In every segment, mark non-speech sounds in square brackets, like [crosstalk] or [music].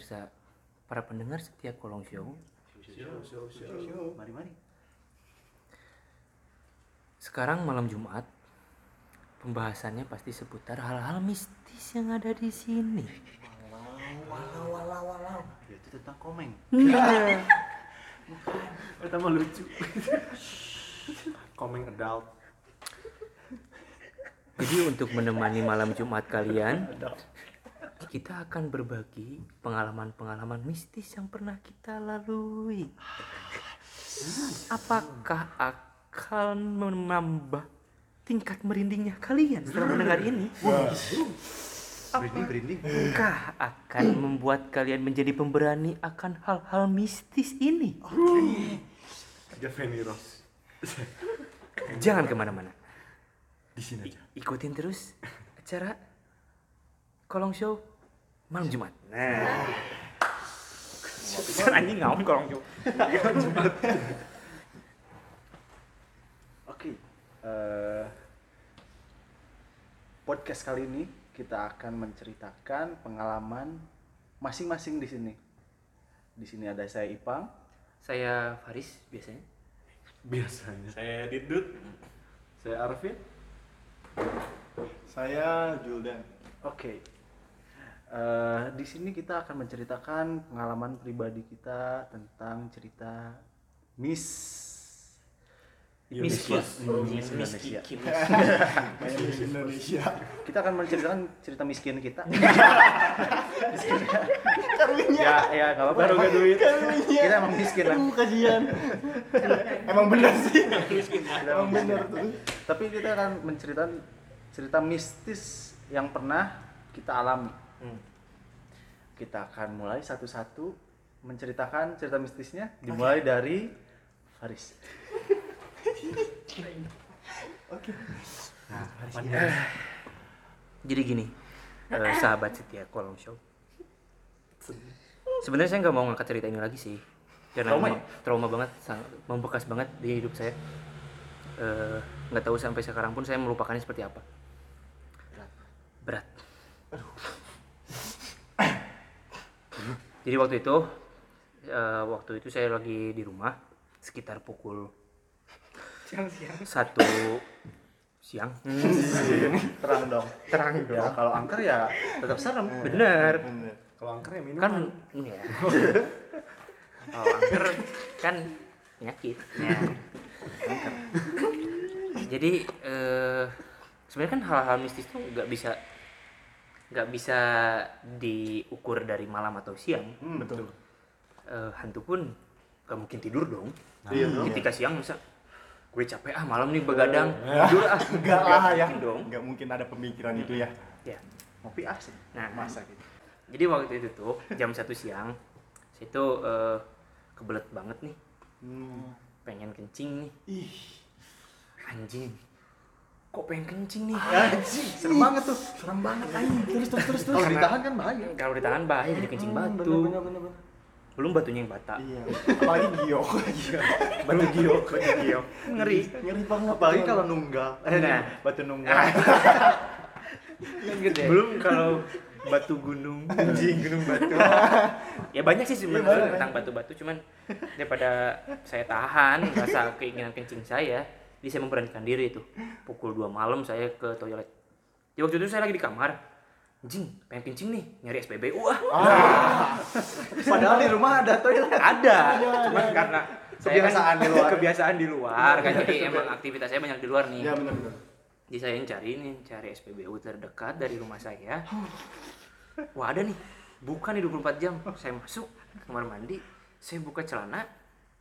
pemirsa, para pendengar setiap kolong show. Mari mari. Sekarang malam Jumat, pembahasannya pasti seputar hal-hal mistis yang ada di sini. Walau walau walau. Ya, itu tentang komeng. Nah, Pertama lucu. Komeng adult. jadi untuk menemani malam Jumat kalian, kita akan berbagi pengalaman-pengalaman mistis yang pernah kita lalui. Apakah akan menambah tingkat merindingnya kalian setelah mendengar ini? Apakah akan membuat kalian menjadi pemberani akan hal-hal mistis ini? Jangan ke mana-mana. Di sini aja. Ikutin terus acara Kolong Show malam Jumat. Nah. [laughs] Kan anjing ngaum Kolong Show. Oke. eh, podcast kali ini kita akan menceritakan pengalaman masing-masing di sini. Di sini ada saya Ipang. Saya Faris biasanya. Biasanya. Saya Didut. Saya Arvin. Saya Juldan. Oke. Eh, di sini kita akan menceritakan pengalaman pribadi kita tentang cerita Miss Miskin. Miss Indonesia. [laughs] Miss Indonesia. Kita akan menceritakan cerita miskin kita. [laughs] Karunya. ya, ya nggak apa-apa. Baru gak duit. Karunya. Kita emang miskin lah. Emang bener sih. Emang miskin. tuh. Tapi kita akan menceritakan cerita mistis yang pernah kita alami. Hmm. Kita akan mulai satu-satu menceritakan cerita mistisnya dimulai dari Faris. Oke. Jadi gini, eh, sahabat setia Kolong Show. Sebenarnya saya nggak mau ngangkat cerita ini lagi sih, karena Trauma emang trauma banget, sangat membekas banget di hidup saya. Eh, Nggak tahu sampai sekarang pun saya melupakannya seperti apa. Berat. Jadi waktu itu, eh, waktu itu saya lagi di rumah sekitar pukul satu siang. Terang dong. Terang Ya, kalau angker ya tetap serem. Bener. Bener. Kalau angker ya minum. kan ini ya oh angker kan penyakit ya. Angker. jadi eh, sebenarnya kan hal-hal mistis tuh nggak bisa nggak bisa diukur dari malam atau siang Hmm, Betul. Eh, hantu pun gak mungkin tidur dong Iya dong. ketika siang masa gue capek ah malam nih begadang tidur ah [laughs] Enggak lah ya. mungkin dong Enggak mungkin ada pemikiran itu ya. ya Ngopi asik. Nah. masa gitu. Jadi waktu itu tuh jam satu siang, saya tuh eh, kebelet banget nih, Hmm. pengen kencing nih, Ih. anjing. Kok pengen kencing nih? Anjing, serem banget tuh. Serem banget anjing. Terus terus terus terus. Kalau ditahan kan bahaya. Kalau di tangan bahaya jadi kencing Hmm, batu. bener, bener, bener, bener. Belum batunya yang bata. Iya. Apalagi giok. [laughs] Batu giok, batu giok. Ngeri. Ngeri banget. Apalagi kalau nunggal. Eh, Nah. batu nunggal. Kan gede. Belum kalau batu gunung, anjing gunung batu. [laughs] ya banyak sih Iya, sebenarnya tentang batu-batu, cuman daripada saya tahan rasa keinginan kencing saya, jadi saya memberanikan diri itu. Pukul 2 malam saya ke toilet. Di waktu itu saya lagi di kamar. Anjing, pengen kencing nih, nyari SPBU ah. Padahal di rumah ada toilet. Ada, cuman karena saya Kebiasaan kan, di luar. Kebiasaan di luar kan jadi emang aktivitas saya banyak di luar nih. Iya benar benar. Jadi saya yang cari nih, cari SPBU terdekat dari rumah saya. Wah ada nih, bukan nih 24 jam. Saya masuk kamar mandi, saya buka celana,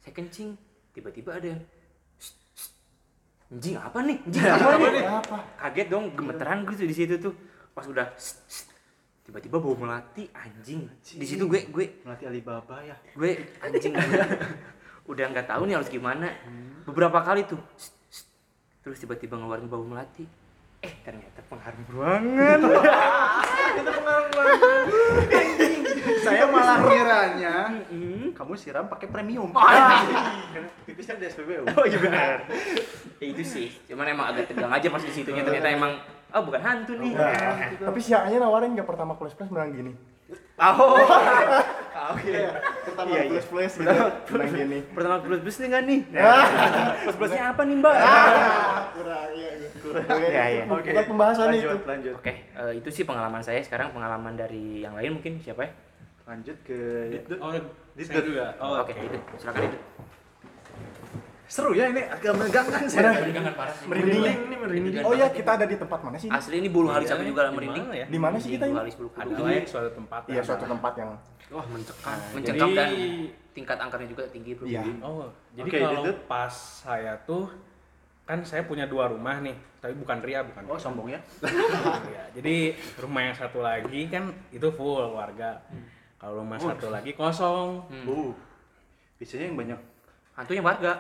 saya kencing. Tiba-tiba ada yang, "Shh, shh, anjing apa nih? [laughs] Anjing apa, nih? Apa? Kaget dong, gemeteran gitu di situ tuh. Pas udah, tiba-tiba bau melati anjing. Di situ gue gue Melatih Alibaba ya. gue anjing udah [laughs] udah nggak tahu nih harus gimana beberapa kali tuh terus tiba-tiba ngeluarin bau melati eh ternyata pengharum ruangan [laughs] Saya malah kiranya kamu siram pakai premium. [laughs] Karena Pipisnya di SPBU. oh iya benar ya, itu sih cuman emang agak tegang aja pas di situnya ternyata emang oh bukan hantu nih Nah, tapi si A-nya nawarin nggak pertama kelas plus bilang gini. Oh, [laughs] Oke. Pertama Iya, iya. plus plus gitu. Menang gini. pertama plus plus nih nggak nih? Plus plusnya apa nih mbak? Kurang iya iya. Iya, iya. Oke. Pembahasan itu. lanjut lanjut Oke, eh, itu sih pengalaman saya. Sekarang pengalaman dari yang lain mungkin siapa ya? Lanjut ke Oh, Dit, saya Dit. juga. Oh, oke, itu. Silakan itu. seru ya ini agak menegangkan saya Jangan parah. Merinding. ini merinding. Oh ya kita ada di tempat mana sih? Asli ini bulu halis Iya, aku nih, juga di merinding. ya? Di mana sih kita Bulu ini? halis bulu Ada kudu. lah suatu tempat. Iya suatu tempat yang Wah, mencekam. Mencekam Jadi- dan tingkat angkanya juga tinggi bro. Iya. Oh, jadi kalau Didut. pas saya tuh kan saya punya dua rumah nih, tapi bukan Ria, bukan. oh sombong ya jadi rumah yang satu lagi kan itu full warga. Kalau rumah satu lagi kosong. Hmm. uh biasanya yang banyak Hantunya warga.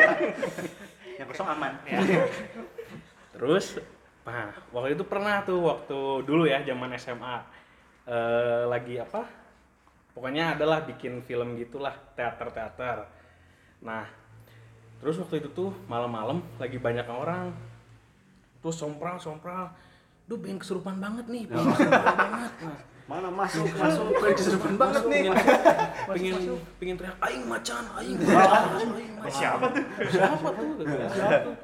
[laughs] yang kosong aman [laughs] Terus, nah waktu itu pernah tuh waktu dulu ya zaman SMA eh, lagi apa? Pokoknya adalah bikin film gitulah teater-teater. Nah, terus waktu itu tuh malam-malam lagi banyak orang, tuh sompral sompral, duh pengen kesurupan banget nih, pengen [laughs] kesurupan banget. Nah, mana masuk? Masuk. [laughs] Kesurupan banget nih. Pengen pengen teriak aing macan aing [laughs] siapa tuh? Siapa tuh? Siapa tuh?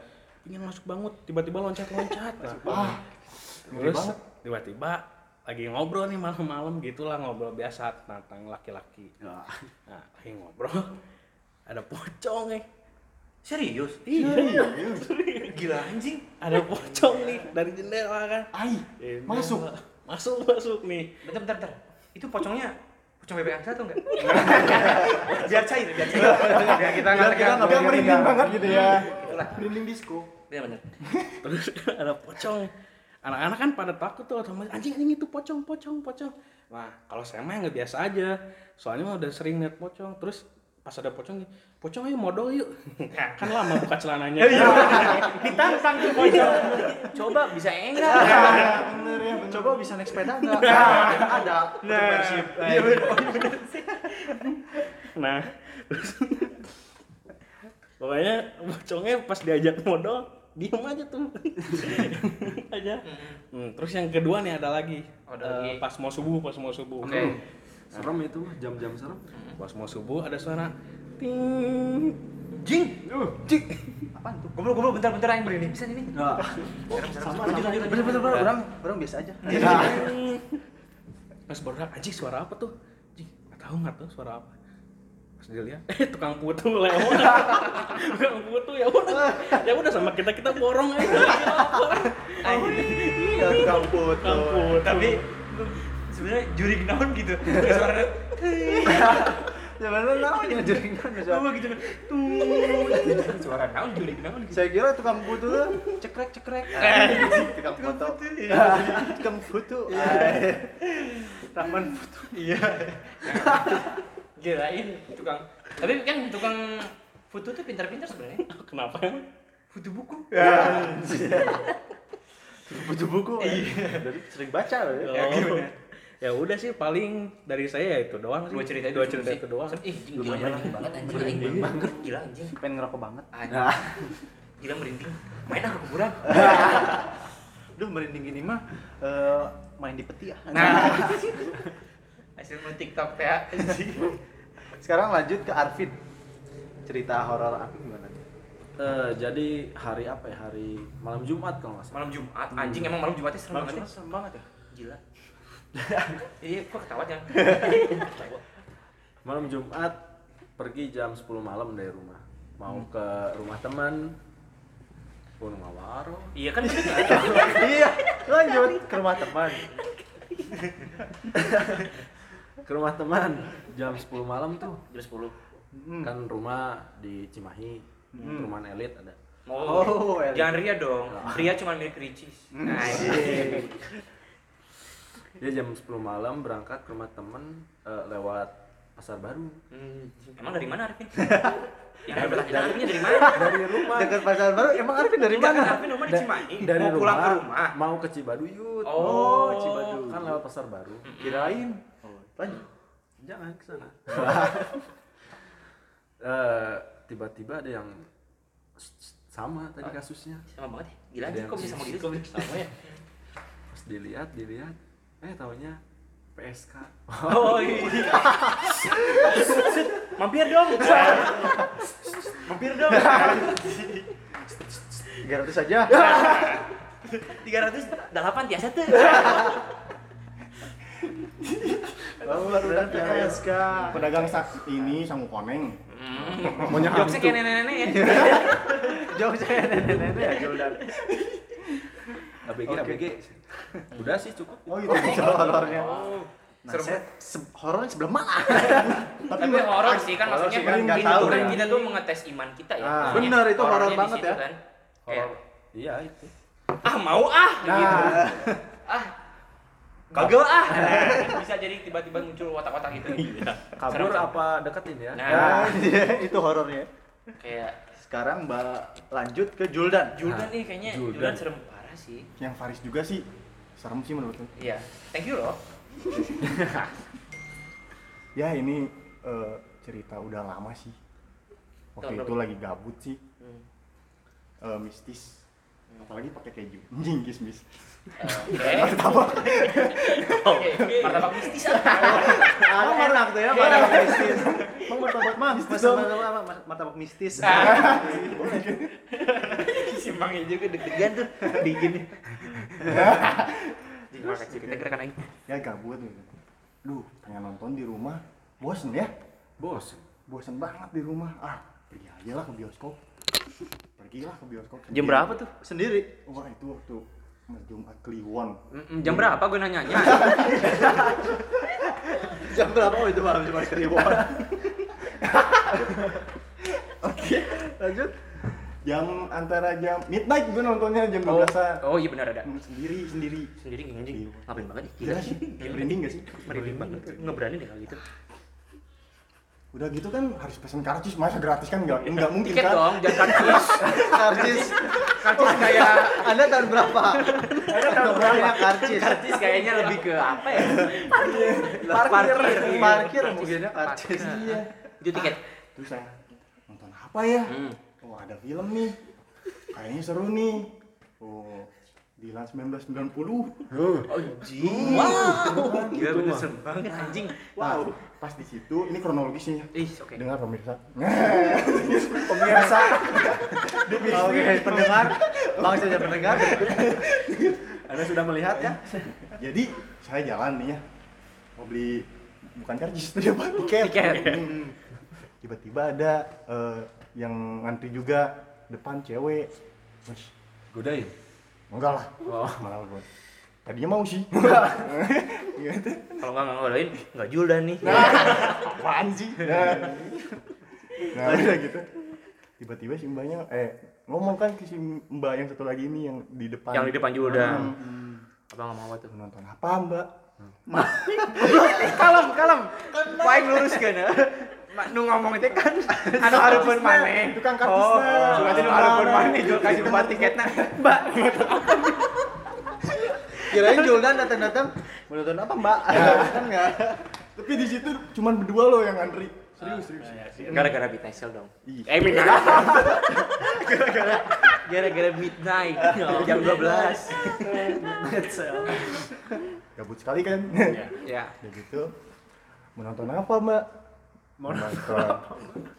Pengen masuk banget tiba-tiba loncat loncat ah. terus tiba-tiba lagi ngobrol nih malam-malam gitulah ngobrol biasa tentang laki-laki. Nah, nah lagi ngobrol ada pocong nih. Serius? iya. Gila anjing. ada pocong nih dari jendela kan. Ai masuk. Masuk masuk nih Bentar, bentar, bentar. Itu pocongnya pocong bebek angsa atau enggak? [laughs] biar cair, biar cair. Biar kita nggak kita nggak Biar merinding banget gitu ya. Itulah. Merinding disco. Iya benar. terus [laughs] ada pocong anak-anak kan pada takut tuh otomatis anjing anjing itu pocong pocong pocong nah kalau saya mah nggak biasa aja soalnya mah udah sering lihat pocong terus pas ada pocong pocong ayo modal yuk kan lama buka celananya [laughs] Ditantang tuh pocong. Coba bisa enggak? Bener ya. bener. coba bisa naik sepeda nggak ada untuk persib Iya benar. nah terus pokoknya pocongnya pas diajak modal diem aja tuh aja Hmm, terus yang kedua nih ada lagi Oh, ada Eh, lagi. pas mau subuh pas mau subuh Oke. Serem itu jam-jam serem pas mau subuh ada suara ting Jing. Jing. Apaan tuh? Goblok, goblok, bentar, bentar yang merinding. Bisa ini. nah, Sama, lanjut lanjut bener bener bener orang orang biasa aja Pas baru bilang, anjing suara apa tuh? Anjing, nggak tahu nggak tahu suara apa. Pas dilihat, [laughs] eh tukang putu lewat. [laughs] tukang putu ya udah, ya udah sama kita kita borong aja. [laughs] tukang foto Tukang putu. Tapi sebenarnya juri [laughs] naon gitu. Suara sebenarnya namanya jaringan apa gitu. Tuh. [laughs] Suara naon juri naon gitu. saya kira tukang foto tuh cekrek cekrek [laughs] tukang foto tukang foto taman foto Iya. Kirain tukang. Tapi kan tukang foto tuh pintar-pintar sebenarnya. Kenapa emang? Foto buku. foto buku jadi sering baca loh ya Ya, gimana? Ya udah sih paling dari saya ya itu doang sih. Dua cerita itu dua cerita itu doang. Ih, gila banget anjing. Merinding banget. Gila anjing. pengen ngerokok banget Anjing. Gila merinding. Main ah ke kuburan. [laughs] Duh merinding gini mah eh, main di peti ya. Nah. [laughs] Hasil mau TikTok teh. Sekarang lanjut ke Arvin. Cerita horor Arvin gimana nih? Eh, jadi hari apa ya? Hari malam Jumat kalau nggak salah. Malam Jumat. Anjing emang malam Jumatnya serem Malam banget. Jumat ya. serem banget ya. Gila. [laughs] Iya, kok ketawanya? Malam Jumat pergi jam 10 malam dari rumah. Mau ke rumah teman Gunung Mawaro. Iya kan [laughs] iya, lanjut ke rumah teman. [laughs] Ke rumah teman jam 10 malam tuh. Jam 10. Hmm. Kan rumah di Cimahi, perumahan elit ada. Oh, Oh, elit. jangan Ria dong. Ria cuma milik Ricis. Nah, Dia jam 10 malam berangkat ke rumah temen eh, lewat Pasar Baru. Hmm, emang dari mana Arvin? [laughs] Yang ada pertanyaan Arvinnya dari mana? Dari rumah. Dekat pasar baru emang Arvin dari mana? Arvin rumah di Cimahi. Dari Mau pulang ke rumah. Mau ke Cibaduyut. Oh, Cibaduyut. Kan lewat Pasar Baru. Kirain. Lanjut. Jangan ke sana. [laughs] Eh, tiba-tiba ada yang sama tadi kasusnya. Sama banget ya. Gila yang kok bisa sama gitu. [laughs] Sama ya. Pas dilihat, dilihat, eh taunya PSK. Oh iya. Mampir dong. Mampir dong. 300 saja 308 tiasa tuh. lalu lalu dan PSK Pedagang sak ini sangu koneng. Maunya [laughs] Jokesnya kayak nenek-nenek ya. jauh saya nenek-nenek ya Jordan ABG ABG. [laughs] Udah sih cukup. Oh gitu. soal [laughs] horornya nah, Serem. saya se- horornya sebelah mana [laughs] Tapi horor sih kan maksudnya sih kan nggak itu tahu kan ya. kita tuh mengetes iman kita ya. Ah, bener, itu horor banget ya. Kan. Horor. Iya itu. ah mau ah nah gitu. Ah. Kagak ah. Bisa jadi tiba-tiba muncul watak-watak gitu. Kabur Serem. apa deketin ya? Nah, Nah, itu horornya kayak sekarang mbak lanjut ke Juldan Juldan nih kayaknya Juldan. Juldan serem sih. Yang Faris juga sih serem sih menurutku. Iya. Thank you loh. [laughs] Ya ini eh, cerita udah lama sih. Waktu itu berapa? lagi gabut sih. Hmm. Eh, mistis. Apalagi pakai keju. [laughs] Anjing kismis. [laughs] Oke. Oke, martabak mistis ah. ah enak tuh ya martabak mistis martabak masa martabak apa? martabak mistis Si Mangnya juga deg-degan tuh bikin. Makan cerita gerakan aing. Ya gabut gitu. Duh, pengen nonton di rumah. Bosen ya? Bos. Bosen banget di rumah. Ah, pergi aja lah ke bioskop. Pergilah ke bioskop. Jam berapa tuh? sendiri Wah, itu waktu Jumat Kliwon. Mm, Jam berapa gue nanyanya? [laughs] jam berapa oh itu malam cuma keribuan [laughs] oke lanjut Jam antara jam midnight gue nontonnya jam Oh, 12-an. oh iya benar ada. Hmm, Sendiri, sendiri. Sendiri gini anjing. Ngapain banget nih? Gila sih, merinding gak sih? Merinding banget. Nggak berani deh kalau gitu. Udah gitu kan harus pesen karcis, masa gratis kan nggak nggak mungkin Tiket kan? dong, jangan karcis. [laughs] karcis Karcis kayak anda tahun berapa anda tahun berapa karcis karcis kayaknya lebih ke apa ya? parkir iya. parkir mungkinnya karcis Parkir. iya Itu tiket. Terus saya nonton apa ya? Hmm. Oh ada film nih, kayaknya seru nih. Oh Dilan 1990. Anjing. Wow. Gila bener serem banget anjing. Wow. Pas di situ, ini kronologisnya. Ih, oke. Dengar pemirsa. pemirsa oke pendengar langsung saja pendengar anda sudah melihat ya Jadi saya jalan nih ya, mau beli bukan karcis tadi apa tiket. Tiket. Hmm. Tiba-tiba ada eh, yang ngantri juga depan cewek. Wih, Godain. enggak lah. Oh. Malah gue. Tadinya mau sih. Gitu. [laughs] Kalau nggak ngelain, nggak Juldan nih. Apaan sih? Nah, nah udah gitu. Tiba-tiba si mbaknya eh ngomong kan ke si mbak yang satu lagi ini yang di depan. Yang di depan Juldan. Hmm. Apa nggak mau tuh? Nonton apa mbak? [laughs] kalem kalem paling lurus kan ya nu ngomong itu kan anu harupun maneh Tukang oh kartisna. suka nu harupun maneh jual kasih mbak tiketnya mbak kirain Juldan datang-datang mau nonton apa mbak kan nggak Tapi di situ cuman berdua loh yang ngantri. Serius, serius. gara-gara midnight sale dong Ih. eh midnight [laughs] gara-gara gara-gara midnight [laughs] jam 12 Gabut sekali kan? ya Udah gitu. Mau nonton apa mbak? Mau nonton.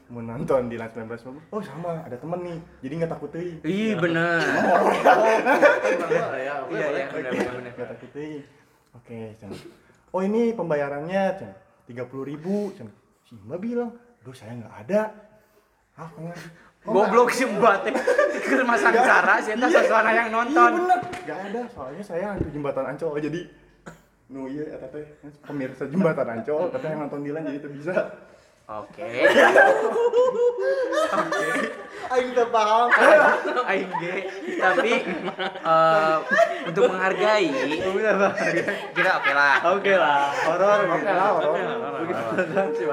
Mau nonton di 19 Oh sama, ada temen nih. Jadi nggak takut deh. ih bener ya iya iya bener bener bener Nggak takut. Oke, Chan. Oh ini pembayarannya, Chan. Tiga puluh ribu, Chan. Si mbak bilang, aduh saya nggak ada. Ah, pengen. goblok sih mbak teh ke rumah Sangsara sih entah sesuatu yang Iya nonton bener, gak ada. Soalnya saya hantu jembatan Ancol, jadi Nu iya eta teh pemirsa jembatan Ancol, tapi yang nonton Dilan jadi itu bisa. Oke. Aing teu paham. Aing ge. Tapi eh, untuk menghargai. Kita oke lah. Oke lah. Horor. Oke lah horor.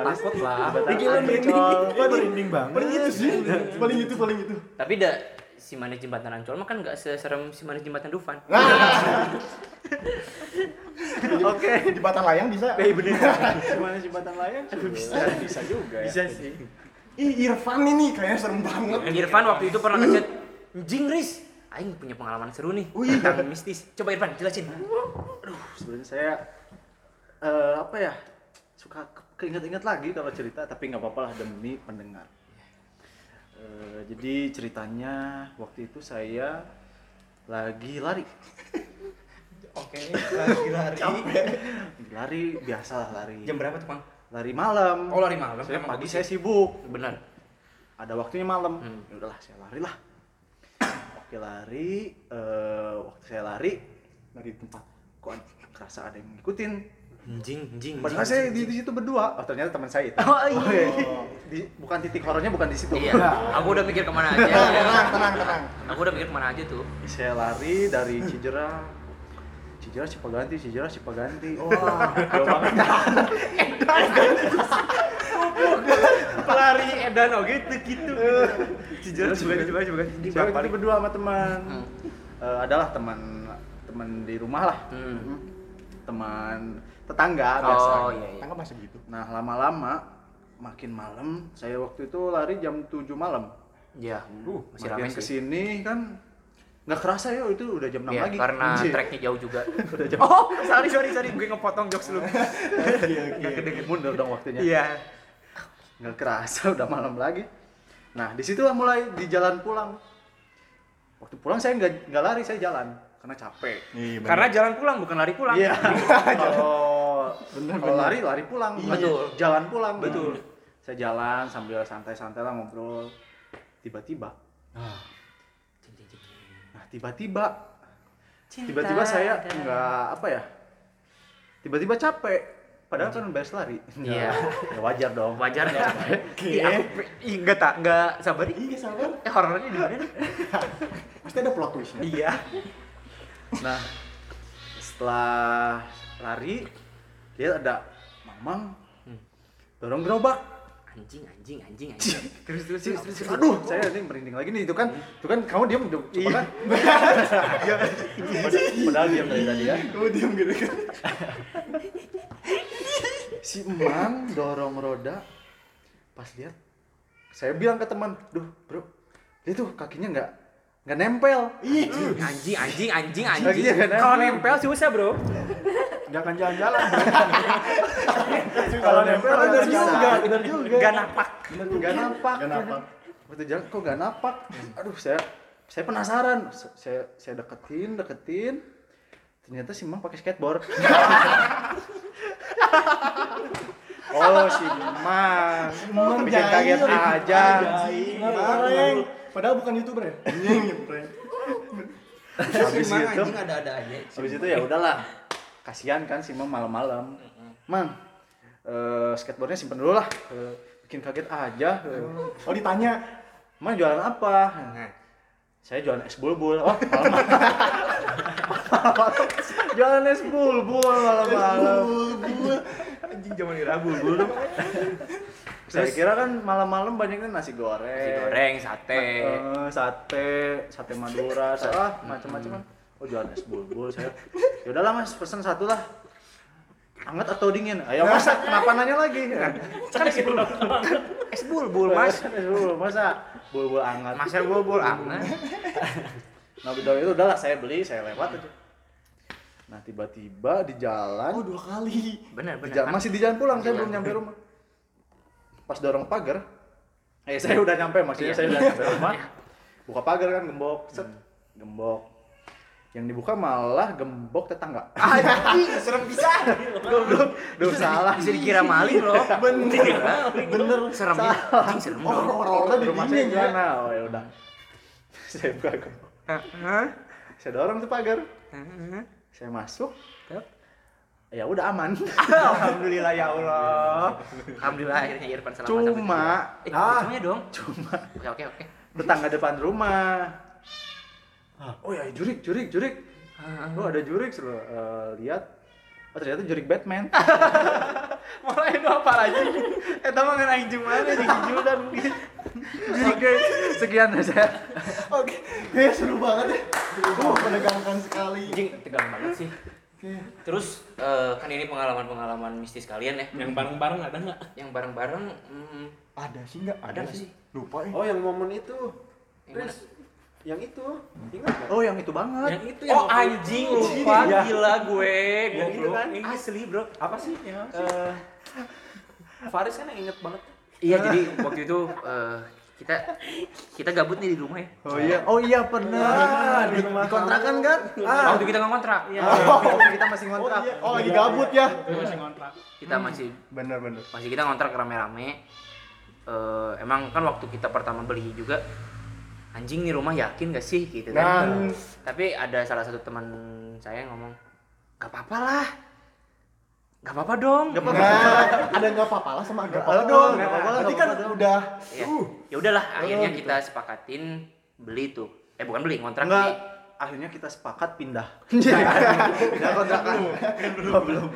Takut lah. Gila merinding banget Paling itu sih, paling itu paling itu. tapi da si manis jembatan Ancol mah kan nggak seserem si manis jembatan Dufan Oke, jembatan layang bisa. [laughs] Eh bener. Gimana jembatan layang? Bisa Bisa juga ya. bisa sih. Ih, Irfan ini kayaknya serem banget. Irfan waktu itu pernah ngechat Jing Riz Aing punya pengalaman seru nih tentang mistis. Coba Irfan jelasin. Sebenarnya saya eh, apa ya suka ke- keinget-inget lagi kalau cerita tapi nggak apa-apa lah demi pendengar. Eh, jadi ceritanya waktu itu saya lagi lari Oke, lagi lari. Lagi [laughs] lari biasa lah lari Jam berapa tuh, Bang? lari malam Oh, lari malam. saya pagi saya sibuk Benar. ada waktunya malam Hmm. ya udahlah saya lari lah [coughs] oke lari eh, waktu saya lari lari di tempat kok kerasa ada yang ngikutin Anjing, anjing. Padahal saya di, di situ berdua. Oh ternyata teman saya itu. Oh, iya. Di- bukan titik horornya bukan di situ. Iya, aku udah mikir ke mana aja. tenang tenang tenang Aku udah mikir ke mana aja tuh. Saya lari dari Cijerah, Cijerah Cipaganti, Cijerah Cipaganti. Wah, jauh banget. Pelari edan oh gitu gitu. Cijerah coba coba coba. Waktu itu berdua sama teman. Eh, adalah teman teman di rumah lah. Hmm. Teman tetangga biasa. Oh iya iya. tangkap masih gitu Nah, lama-lama makin malam, saya waktu itu lari jam 7 malam. Iya. Uh, masih makin ramai sih. ke sini kan nggak kerasa ya itu udah jam 6 Iya, lagi. karena Anjir. treknya jauh juga. [laughs] udah jam [laughs] Oh, sorry sorry sorry, gue ngepotong jokes lu. [laughs] Nggak kedenget mundur dong waktunya. Iya. Nggak kerasa udah malam lagi. Nah, di situlah mulai di jalan pulang. Waktu pulang saya nggak nggak lari, saya jalan karena capek. iya bener. Karena jalan pulang bukan lari pulang. Iya. Kalau kalau lari lari pulang, bukan Betul. jalan pulang. Betul. Saya jalan sambil santai-santai lah ngobrol. Tiba-tiba, nah tiba-tiba, tiba-tiba saya nggak apa ya? Tiba-tiba capek. Padahal kan beres lari. Iya. [laughs] Ya wajar dong. Wajar ya. [laughs] Iya, enggak tak enggak sabar. Iya sabar Eh horornya di mana? nih? [laughs] pasti ada plot twistnya Iya. Nah, setelah lari, lihat ada mamang dorong gerobak. Anjing anjing anjing anjing. Terus terus terus terus. Aduh, saya ini merinding lagi nih. Itu kan, itu kan kamu diam dong. Coba kan. Padahal- Padahal diam dari tadi ya. kamu diam gitu kan Si Emang dorong roda. Pas lihat, saya bilang ke teman, duh bro, itu kakinya nggak nggak nempel. Ih, Anjing anjing anjing anjing. Kakinya nggak Kalau nempel. nempel susah, Bro. nggak akan jalan-jalan [laughs] Kalau nempel bener nggak juga bener juga Enggak napak. nggak nampak Nggak nampak. waktu jalan kok nggak nampak aduh saya saya penasaran saya saya deketin deketin ternyata si Mang pakai skateboard [laughs] oh si Mang Emang bikin kaget aja Prank. Padahal bukan youtuber ya Anjing, prank. habis itu ada-ada aja. habis itu ya udahlah kasihan kan si Mang malam-malam Mang eh, skateboardnya simpen dulu lah Eh, bikin kaget aja oh ditanya Mang jualan apa? Saya jualan es bulbul. Oh, malam-malam. [laughs] jualan es bulbul malam-malam. Anjing zaman di Rabu dulu. [laughs] Saya kira kan malam-malam banyaknya nasi goreng. Nasi goreng, sate. Eh, sate, sate Madura, [laughs] ah macam-macam kan. Oh jualan es bulbul saya. Ya udahlah Mas, pesen satu lah. Anget atau dingin? Ayo Mas, [laughs] kenapa nanya lagi? Kan es bulbul. Es bulbul, Mas. Es bulbul, masa bulbul anget. Mas es bulbul anget. Nah udah itu udahlah saya beli, saya lewat aja. Nah tiba-tiba di jalan, oh dua kali Benar, di benar. jalan- masih di jalan pulang, saya belum nyampe rumah. Pas dorong pagar, eh saya udah nyampe maksudnya Iya. saya udah nyampe rumah. Buka pagar kan gembok, set, gembok. Yang dibuka malah gembok tetangga. [laughs] Anjing, serem bisa. Duh, duh salah. Bisa dikira maling loh. Bener. Bener. Serem ya. Anjing serem oh horornya di Rumah saya dinding ya gimana? Oh ya udah. [laughs] saya buka gembok. Saya dorong tuh pagar. Saya masuk. Ya udah aman. [laughs] Alhamdulillah ya Allah. Alhamdulillah akhirnya Irfan selamat Cuma, eh, ah. cuma dong. Cuma Oke oke oke. tetangga depan rumah. Oh ya jurik jurik jurik. Oh ada jurik suruh eh, lihat. Oh ternyata jurik Batman. [laughs] Mulai itu apa lagi? Eh tahu nggak anjing mana di Judan Oke sekian saya. oke kayak seru banget ya uh menegangkan sekali Anjing tegang banget sih. Oke. Terus eh, kan ini pengalaman-pengalaman mistis kalian ya. Yang bareng-bareng ada nggak? Yang bareng-bareng hmm, ada sih nggak Ada nggak sih? lupa ya Oh yang momen itu yang mana? Yang itu ingat? Oh, yang itu banget. yang itu yang Oh anjing lupa Iya. gila gue Yang itu kan. Asli bro apa sih yang eh, Faris kan yang inget banget Iya jadi waktu itu eh, kita kita gabut nih di rumah ya. Oh iya, oh iya pernah. di, rumah di kontrakan kan? Waktu kita nggak kontrak. Iya. kita masih ngontrak. Oh lagi gabut ya. Itu masih kontrak. Kita masih Bener bener. masih kita ngontrak rame-rame. Eh, emang kan waktu kita pertama beli juga anjing nih rumah yakin gak sih gitu kan. Nah. Tapi ada salah satu teman saya yang ngomong gak apa-apa lah. Gak apa-apa dong. Gak apa-apa. Nah, [laughs] ada nggak apa-apa lah sama nggak apa-apa dong. nggak apa-apa lah, nggak kan udah Ya, uh, ya udahlah akhirnya gitu. kita sepakatin beli tuh. Eh bukan beli, ngontrak Enggak. di Akhirnya kita sepakat pindah. [laughs] Pindah kontrakan. Belum, belum.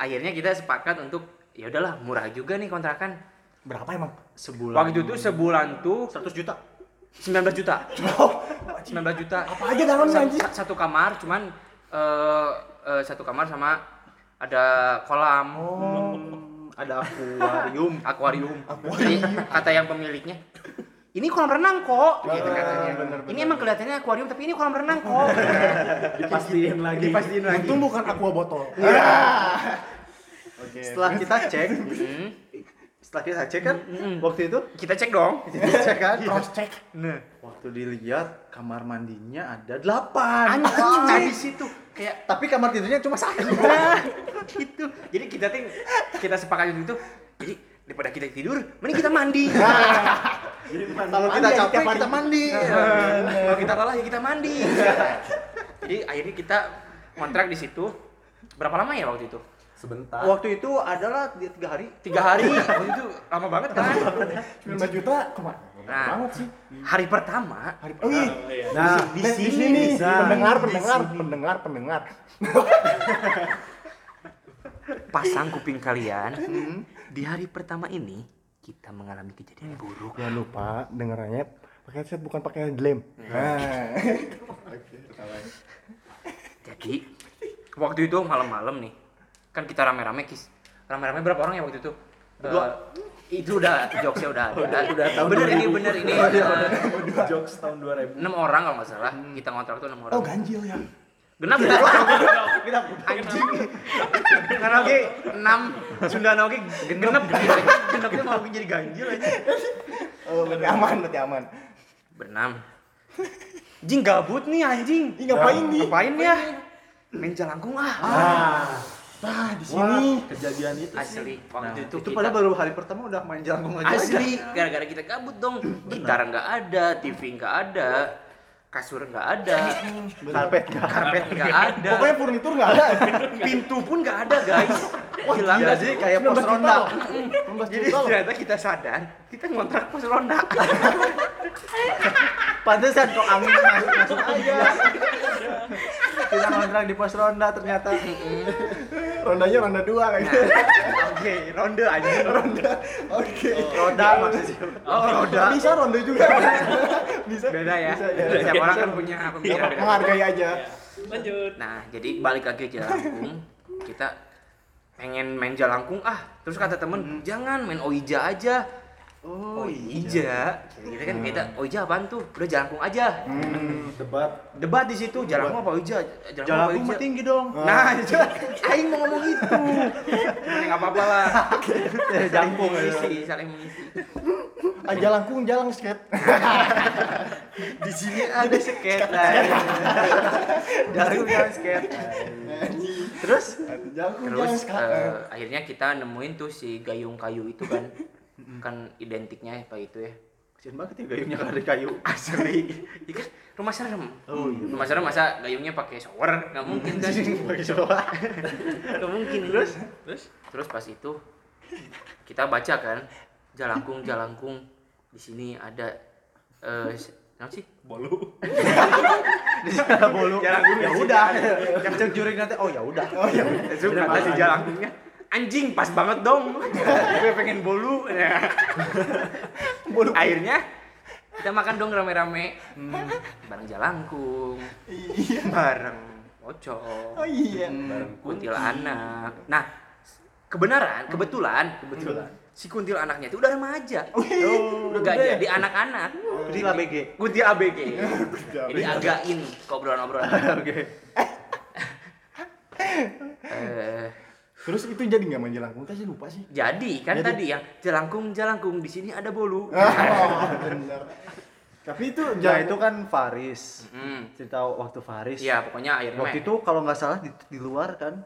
akhirnya kita sepakat untuk ya udahlah murah juga nih kontrakan. berapa emang? Sebulan. Waktu itu sebulan tuh 100 juta. 19 juta. 19 juta. Apa aja dalamnya sa- satu kamar cuman eh, eh, satu kamar sama ada kolam, Hmm, ada akuarium. [laughs] akuarium. Jadi kata yang pemiliknya, ini kolam renang kok, gitu katanya. bener, Ini emang kelihatannya akuarium tapi ini kolam renang kok. [laughs] dipastiin lagi Dipastiin lagi. Untung bukan aqua botol. [laughs] Oke. Setelah kita cek, Hmm, setelah kita cek kan waktu itu Kita cek dong. kita cek kan. [laughs] cross check. Nah, waktu dilihat kamar mandinya ada 8. Anjing di situ kayak Tapi kamar tidurnya cuma satu. Nah, itu. Jadi kita ting kita sepakat itu. Jadi daripada kita tidur, mending kita mandi. [laughs] Kalau kita capek hari. kita mandi. Kalau kita lelah ya kita mandi. Jadi akhirnya kita kontrak di situ. Berapa lama ya waktu itu? Sebentar Waktu itu adalah di tiga hari. Tiga hari. [laughs] Waktu itu lama banget kan? 19 juta ke mana? Nah. banget sih. Hari pertama Hari oh, iya. nah di, di sini, bisa. pendengar Di pendengar sini. pendengar pendengar. pasang kuping kalian. Di hari pertama ini kita mengalami kejadian buruk. Jangan lupa dengerannya pakai headset bukan pakai lem. Nah. Jadi waktu itu malam-malam nih. Kan kita rame-rame kis. Rame-rame berapa orang ya waktu itu? Berdua. Eh, itu udah jokesnya udah ada. udah tahun bener ini 2000. bener ini. jokes tahun 2000 enam orang kalau nggak salah kita ngontrak tuh enam orang. Oh ganjil ya. Genap genap. genap. Anjing. Karena oke enam Sunda oke genap genapnya mau jadi ganjil aja. Oh, berarti aman, berarti aman. Berenam. Anjing gabut nih anjing. Ih, ngapain nih? Ngapain ya? Main jalangkung ah. ah Nah, di sini. kejadian itu sih Asli. Waktu Nah, itu itu kita- padahal baru hari pertama udah main jelangkung aja. Asli, gara-gara kita kabut dong. Gitar nggak ada, TV nggak ada, kasur nggak ada, Karpet kan. karpet nggak ada, Pokoknya furnitur nggak ada. pintu pun nggak ada guys. Hilang Iya nggak sih kayak pos 19 juta ronda. loh. 19 Jadi ternyata kita sadar, kita ngontrak pos ronda. [laughs] Pantesan kok angin masuk masuk aja. [laughs] Kita ngontrak di pos ronda ternyata. Rondanya ronda dua Nah, kayaknya. Oke, ronde aja. Ronda. Oke. Roda maksudnya. Oh, roda. Bisa ronda juga. Bisa. Beda ya. Bisa, ya. Setiap orang kan punya pemikiran beda. Menghargai aja. Lanjut. Nah, jadi balik lagi ke Jalangkung, kita pengen main Jalangkung ah. Terus kata temen, jangan main Oija aja. Oh, Oija. Kita kan kita Oija apaan tuh? Udah Jalangkung aja. debat Debat di situ, Jalangkung apa Oija? Jalangkung apa Jelangkung Oija? mah tinggi dong. Nah, itu aing mau ngomong itu. [laughs] Enggak apa-apa lah. Saling Jangkung, mengisi, saling mengisi. [laughs] Aja langkung jalan skate. [laughs] Di sini ada skate lah. Jalangkung jalan skate. Terus Jalangkung jalan skate. eh, akhirnya kita nemuin tuh si gayung kayu itu kan. Kan identiknya apa itu ya. kasian banget ya gayungnya kalau ada kayu. [laughs] Asli. Kan rumah serem. Oh iya. Rumah serem masa gayungnya pakai shower? Nggak mungkin kan. [laughs] Pakai coba. Nggak mungkin. Terus terus terus pas itu kita baca kan jalangkung jalangkung di sini ada eh apa sih? Bolu. [laughs] Bolu. Jalangkung Ya udah. Yang cek juring nanti oh ya udah. Oh iya. Terus kata si jalangkungnya anjing pas banget dong [laughs] gue pengen bolu ya. [laughs] Bolu. akhirnya kita makan dong rame-rame bareng jalangkung bareng pocong Oh iya. bareng kuntilanak nah kebenaran kebetulan kebetulan si kuntilanaknya itu udah remaja udah gak jadi anak-anak Gusti ABG. Gusti ABG. Jadi again ke obrolan-obrolan. Oke. Eh, Terus itu jadi nggak main jelangkung? Saya lupa sih. jadi kan Jadi. tadi yang jelangkung jelangkung di sini ada bolu. [laughs] Oh, bener. Tapi itu Ya itu kan Faris. Hmm. Cerita waktu Faris. Iya, pokoknya akhirnya Waktu itu kalau nggak salah di, di luar kan.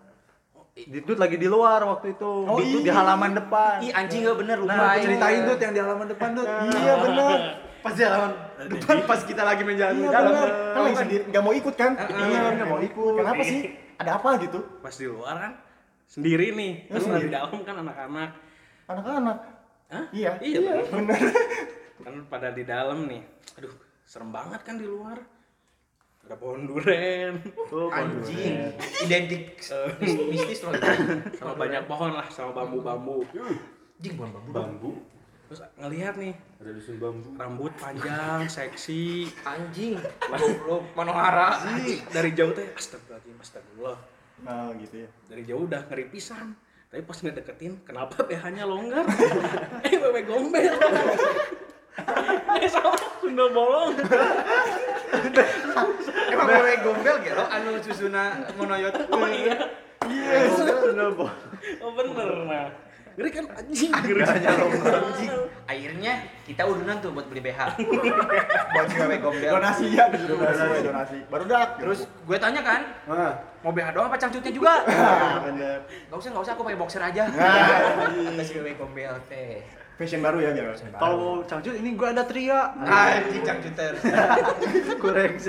Ditut lagi di luar waktu itu. Oh, Ditut di iya. halaman depan. Ih anjing gak bener lupa. Nah, aku ceritain tuh yang di halaman depan tuh. Iya benar. Pas di halaman depan pas kita lagi main jalan Iya jalan. benar. Kan lagi sendiri nggak mau ikut kan? Iya, nggak mau ikut. Kenapa sih? Ada apa gitu? Pas di luar kan sendiri nih. Terus Sendiri. di dalam kan anak-anak. Anak-anak. Hah? Iya. Iya, benar. [laughs] kan pada di dalam nih. Aduh, serem banget kan di luar. Ada pohon duren. Tuh, Anjing. Identik Eh, mis- mistis loh. [laughs] sama banyak pohon lah, sama bambu-bambu. Anjing bukan bambu. Bambu. Terus ngelihat nih, Ada dusun bambu. rambut panjang, seksi. Anjing. Goblok Manohara. Dari jauh teh astagfirullahaladzim, astagfirullah. Nah, gitu ya. Dari jauh udah ngeri pisan. Tapi pas ngedeketin, kenapa BH-nya longgar? [laughs] eh, wewe gombel. [laughs] eh, sama Sunda bolong. [laughs] Emang wewe gombel gitu anu susuna monoyot. Oh iya. Yes, bener, Bo. Oh bener, nah. Ngeri kan anjing, ngeri. Anjing. Akhirnya kita udunan tuh buat beli BH. [laughs] buat wewe gombel. Donasi ya, donasi, donasi. Baru dak. Terus gue tanya kan, Nah, mau BH doang apa cangcutnya juga? Ah, [laughs] bener. Gak usah, gak usah, aku pakai boxer aja. Nah, Kata si wewe gombel teh. fashion baru ya biar baru. kalau mau cangcut ini gua ada tria. Anjing cangcuter. [laughs] Kurang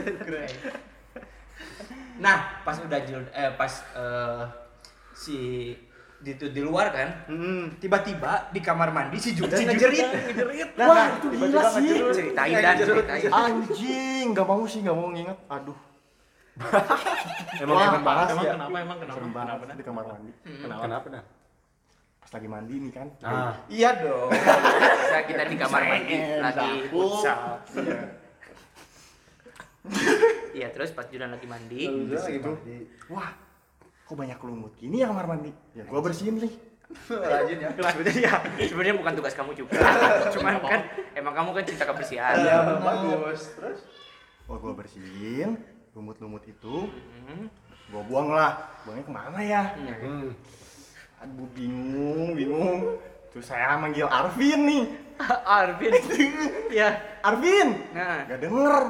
Nah, pas udah jul- eh pas eh, si di, di luar kan, Hmm. tiba-tiba di kamar mandi si Judan Si ngejerit. Ngejerit. Nah, Wah, nah, itu tiba-tiba gila sih. ngejerut. Ceritain dan ceritain. Anjing, nggak mau sih, nggak mau nginget. Aduh. [laughs] Emang Wah, emang parah Emang sih ya. kenapa, emang kenapa? Serem Kenapa, banget di kamar mandi. Kenapa? Kenapa dah? Pas lagi mandi nih kan. Ah. Iya dong. Bisa kita di kamar mandi main lagi futsal. Iya. Iya, terus pas Judan lagi mandi, Di situ, wah, kok banyak lumut gini ya kamar mandi? Ya gua bersihin sih. Rajin ya. sebenarnya ya, sebenarnya bukan tugas kamu juga. [laughs] Cuman kan emang kamu kan cinta kebersihan. Iya, bagus. Terus Wah, gua bersihin lumut-lumut itu, Hmm. gua buang lah. Buangnya ke mana ya? Hmm. Aduh, bingung, bingung. Terus saya manggil Arvin nih. [laughs] Arvin. [laughs] Iya. Arvin, Nah, gak denger.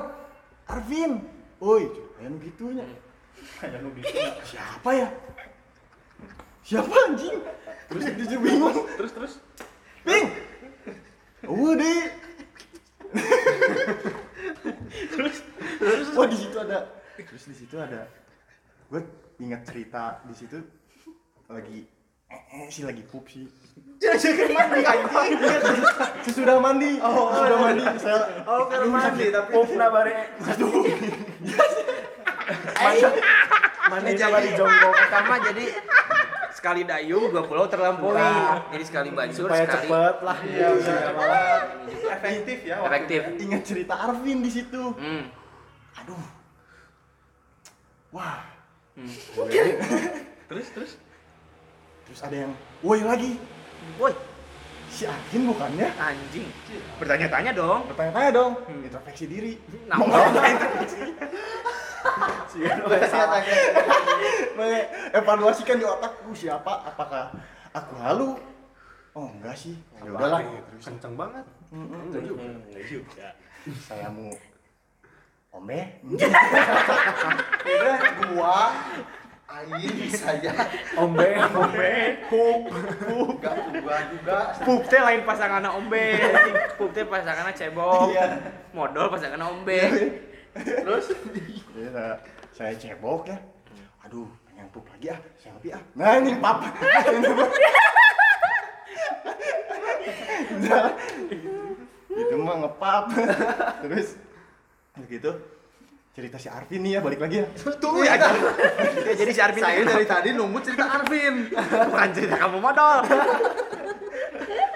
Arvin, woi, kayak nu gitunya. Gitu. Siapa ya? Siapa anjing? Terus dia bingung. Terus, terus. Ping. Oh, deh. terus terus wah di situ ada terus di situ ada gue ingat cerita di situ lagi eh, eh sih lagi pup sih jangan mandi anjing. sesudah mandi oh, sesudah mandi saya Oh, Aduh, mandi tapi pup nah bare aduh mandi coba dijongkok. Pertama jadi sekali dayung dua pulau terlampaui. Jadi sekali bansur supaya sekali cepet lah. Iya, Efektif ya. waktu efektif. ingat cerita Arvin di situ Hmm. aduh wah Hmm. Terus, terus. terus ada yang woi lagi Woi, si Arvin bukannya anjing. Bertanya-tanya dong. bertanya-tanya dong introspeksi diri Nah, mengevaluasikan di otakku siapa? Apakah aku halu? Oh enggak sih. Ya udahlah. Kenceng banget. Enggak juga. Enggak juga. saya mau ombe Udah [laughs] gua air saya. Ombe, ombe. enggak gua juga. Pup teh lain pasangan ombe. Pup teh pasangan cebong. Modal pasangan ombe. terus [laughs] jadi saya, saya cebok ya. Aduh pengen pup lagi ah selfie ah. Nah ini pap Nah, itu mah ngepap. Terus gitu cerita si Arvin nih ya balik lagi ya. Tuh ya Ya, jadi si Arvin saya dari tadi nunggu cerita Arvin. Bukan cerita kamu modal.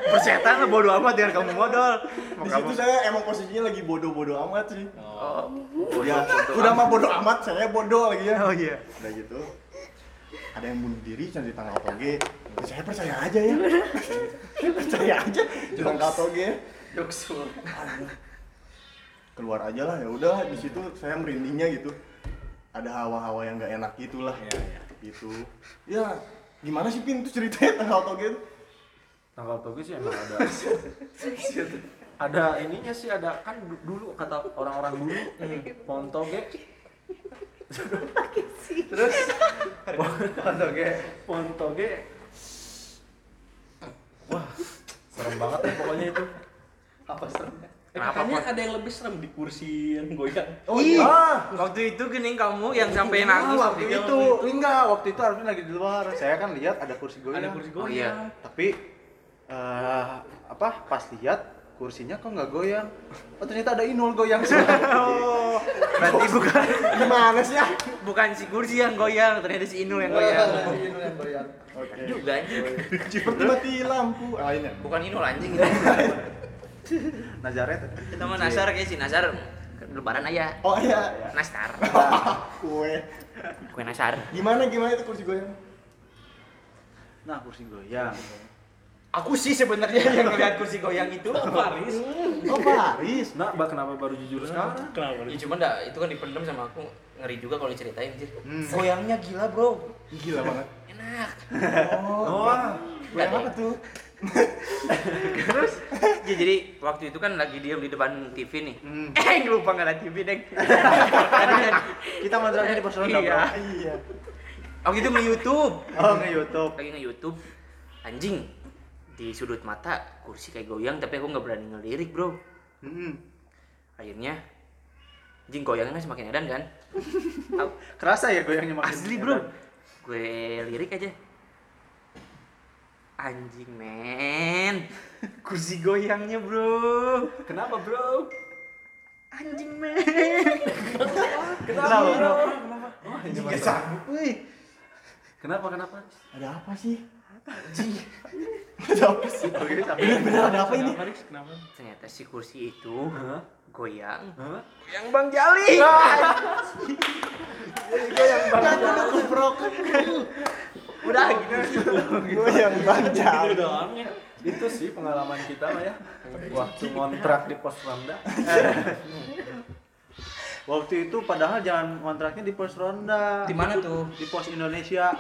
Persetan bodo amat dengan kamu modal. Di kamu? situ saya emang posisinya lagi bodoh-bodoh amat sih. Oh, ya udah mah bodoh amat saya bodoh lagi ya. Oh iya. udah gitu ada yang bunuh diri di tanggal toge Ya, saya percaya aja ya. Saya [laughs] percaya aja di tanggal toge Joksul. keluar aja lah ya udah di situ saya merindingnya gitu. Ada hawa-hawa yang nggak enak gitulah Iya, iya. gitu. Ya gimana sih pin tuh ceritanya tanggal toge itu Tanggal toge sih emang ada. [laughs] ada ininya sih ada kan du- dulu kata orang-orang dulu pohon toge. Terus pohon toge, pohon toge. Wah, serem banget ya pokoknya itu. Apa seremnya? Eh, Kenapa, katanya ada yang lebih serem di kursi yang goyang. oh iya waktu itu gini kamu yang sampai Ah, nangis waktu waktu itu enggak waktu itu harusnya lagi di luar saya kan lihat ada kursi goyang Ada kursi Oh, goyang. iya. tapi eh, apa pas lihat kursinya kok nggak goyang? Oh ternyata ada inul goyang [laughs] oh. Berarti bukan gimana sih? Ya bukan si kursi yang goyang, ternyata si Inul yang goyang. [laughs] inul yang goyang. Oke. Juga anjing. seperti mati lampu lainnya Bukan Inul anjing. [laughs] Nazaret. Kita mah Nasar kayak si Nasar lebaran aja. oh iya. Nastar. kue. Kue Nasar. gimana gimana itu kursi goyang? Nah kursi goyang Aku sih sebenarnya [laughs] yang ngeliat kursi goyang itu. Paris. oh Paris Nah, Mbak kenapa baru jujur sekarang? Kenapa? Ya cuma dah, itu kan dipendam sama aku ngeri juga kalau diceritain anjir. Hmm. Goyangnya gila, Bro. gila banget Enak. [laughs] oh goyang Nggak apa tuh [laughs] Terus ya, jadi waktu itu kan lagi diam di depan TV nih. Hmm. Eh, lupa ngeliat TV, Deng. Kan kita mantranya di ronda Iya. bro iya Waktu itu nge-YouTube. oh nge YouTube Lagi nge-YouTube. Anjing. Di sudut mata kursi kayak goyang tapi aku nggak berani ngelirik, Bro. Hmm. Akhirnya anjing goyangnya semakin edan kan. [laughs] Kerasa ya goyangnya makin Asli, Bro. Gue lirik aja. Anjing, men. Kursi goyangnya, Bro. Kenapa, Bro? Anjing, men. kenapa bro sanggup wih Kenapa, kenapa? ada apa sih ada apa sih Oke, bener-bener ada apa ini Kenapa? Ternyata si kursi itu Hah? goyang. Hah? Yang Bang Jali. Udah gitu. goyang baca Gitu doang ya. Itu sih pengalaman kita lah ya. Waktu ngontrak di pos ronda. [laughs] waktu itu padahal jangan kontraknya di pos ronda Di mana tuh? di pos Indonesia [laughs]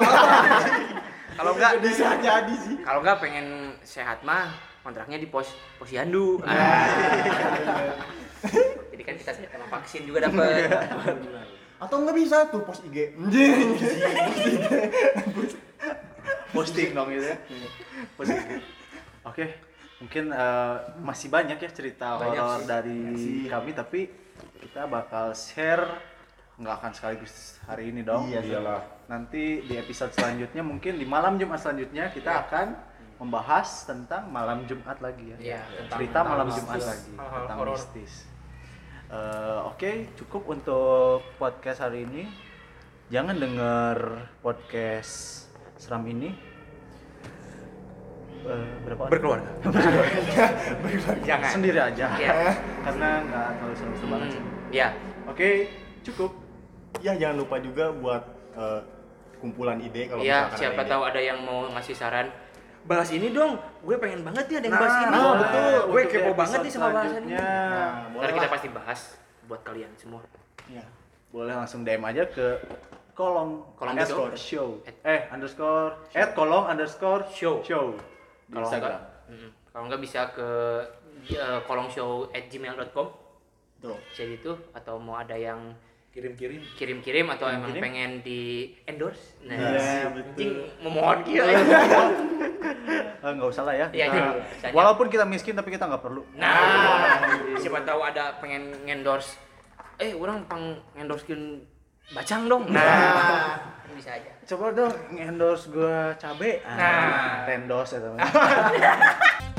Kalau enggak bisa jadi sih kalau enggak pengen sehat mah kontraknya di pos posyandu. [laughs] Iya. Ah. Jadi kan kita sama vaksin juga dapat. atau nggak bisa tuh pos IG anjing posting dong gitu ya posting oke mungkin eh, masih banyak ya cerita horor dari Sih. kami tapi kita bakal share nggak akan sekaligus hari ini dong. Iya, Iyalah. nanti di episode selanjutnya mungkin di malam Jumat selanjutnya kita akan membahas tentang malam Jumat lagi ya. Iya, tentang cerita malam mistis. Jumat lagi Hal-hal tentang horor. mistis. Eh, oke cukup untuk podcast hari ini. Jangan denger podcast seram ini berapa orang? [laughs] Berkeluarga. Jangan. sendiri aja Iya. [laughs] karena nggak terlalu seru-seru banget sih. Hmm, Ya. oke cukup ya jangan lupa juga buat eh, kumpulan ide kalau misalkan siapa ada ide. tahu ada yang mau ngasih saran. Bahas ini dong. Gue pengen banget nih ada yang Nah, bahas ini. nah, betul. Gue kepo banget nih sama bahasannya. selanjutnya. Nah, Ntar kita pasti bahas buat kalian semua. Iya. boleh langsung DM aja ke kolong Kolong underscore show eh underscore at kolong underscore Show. show di Kalau Instagram. enggak, mm, kalau enggak bisa ke uh, kolong at gmail.com tuh bisa gitu atau mau ada yang Kirim-kirim. kirim-kirim atau emang Kirim-kirim. pengen di endorse? Nah Iya, anjing memohon [laughs] gitu Eh, nggak usah lah ya. Kita- iya, bisanya. walaupun kita miskin tapi kita nggak perlu. Nah siapa tahu ada pengen endorse eh orang pang endorsein bacang dong. Nah. Bisa aja. Coba dong endorse gua cabe. Nah. tendos ya teman [laughs]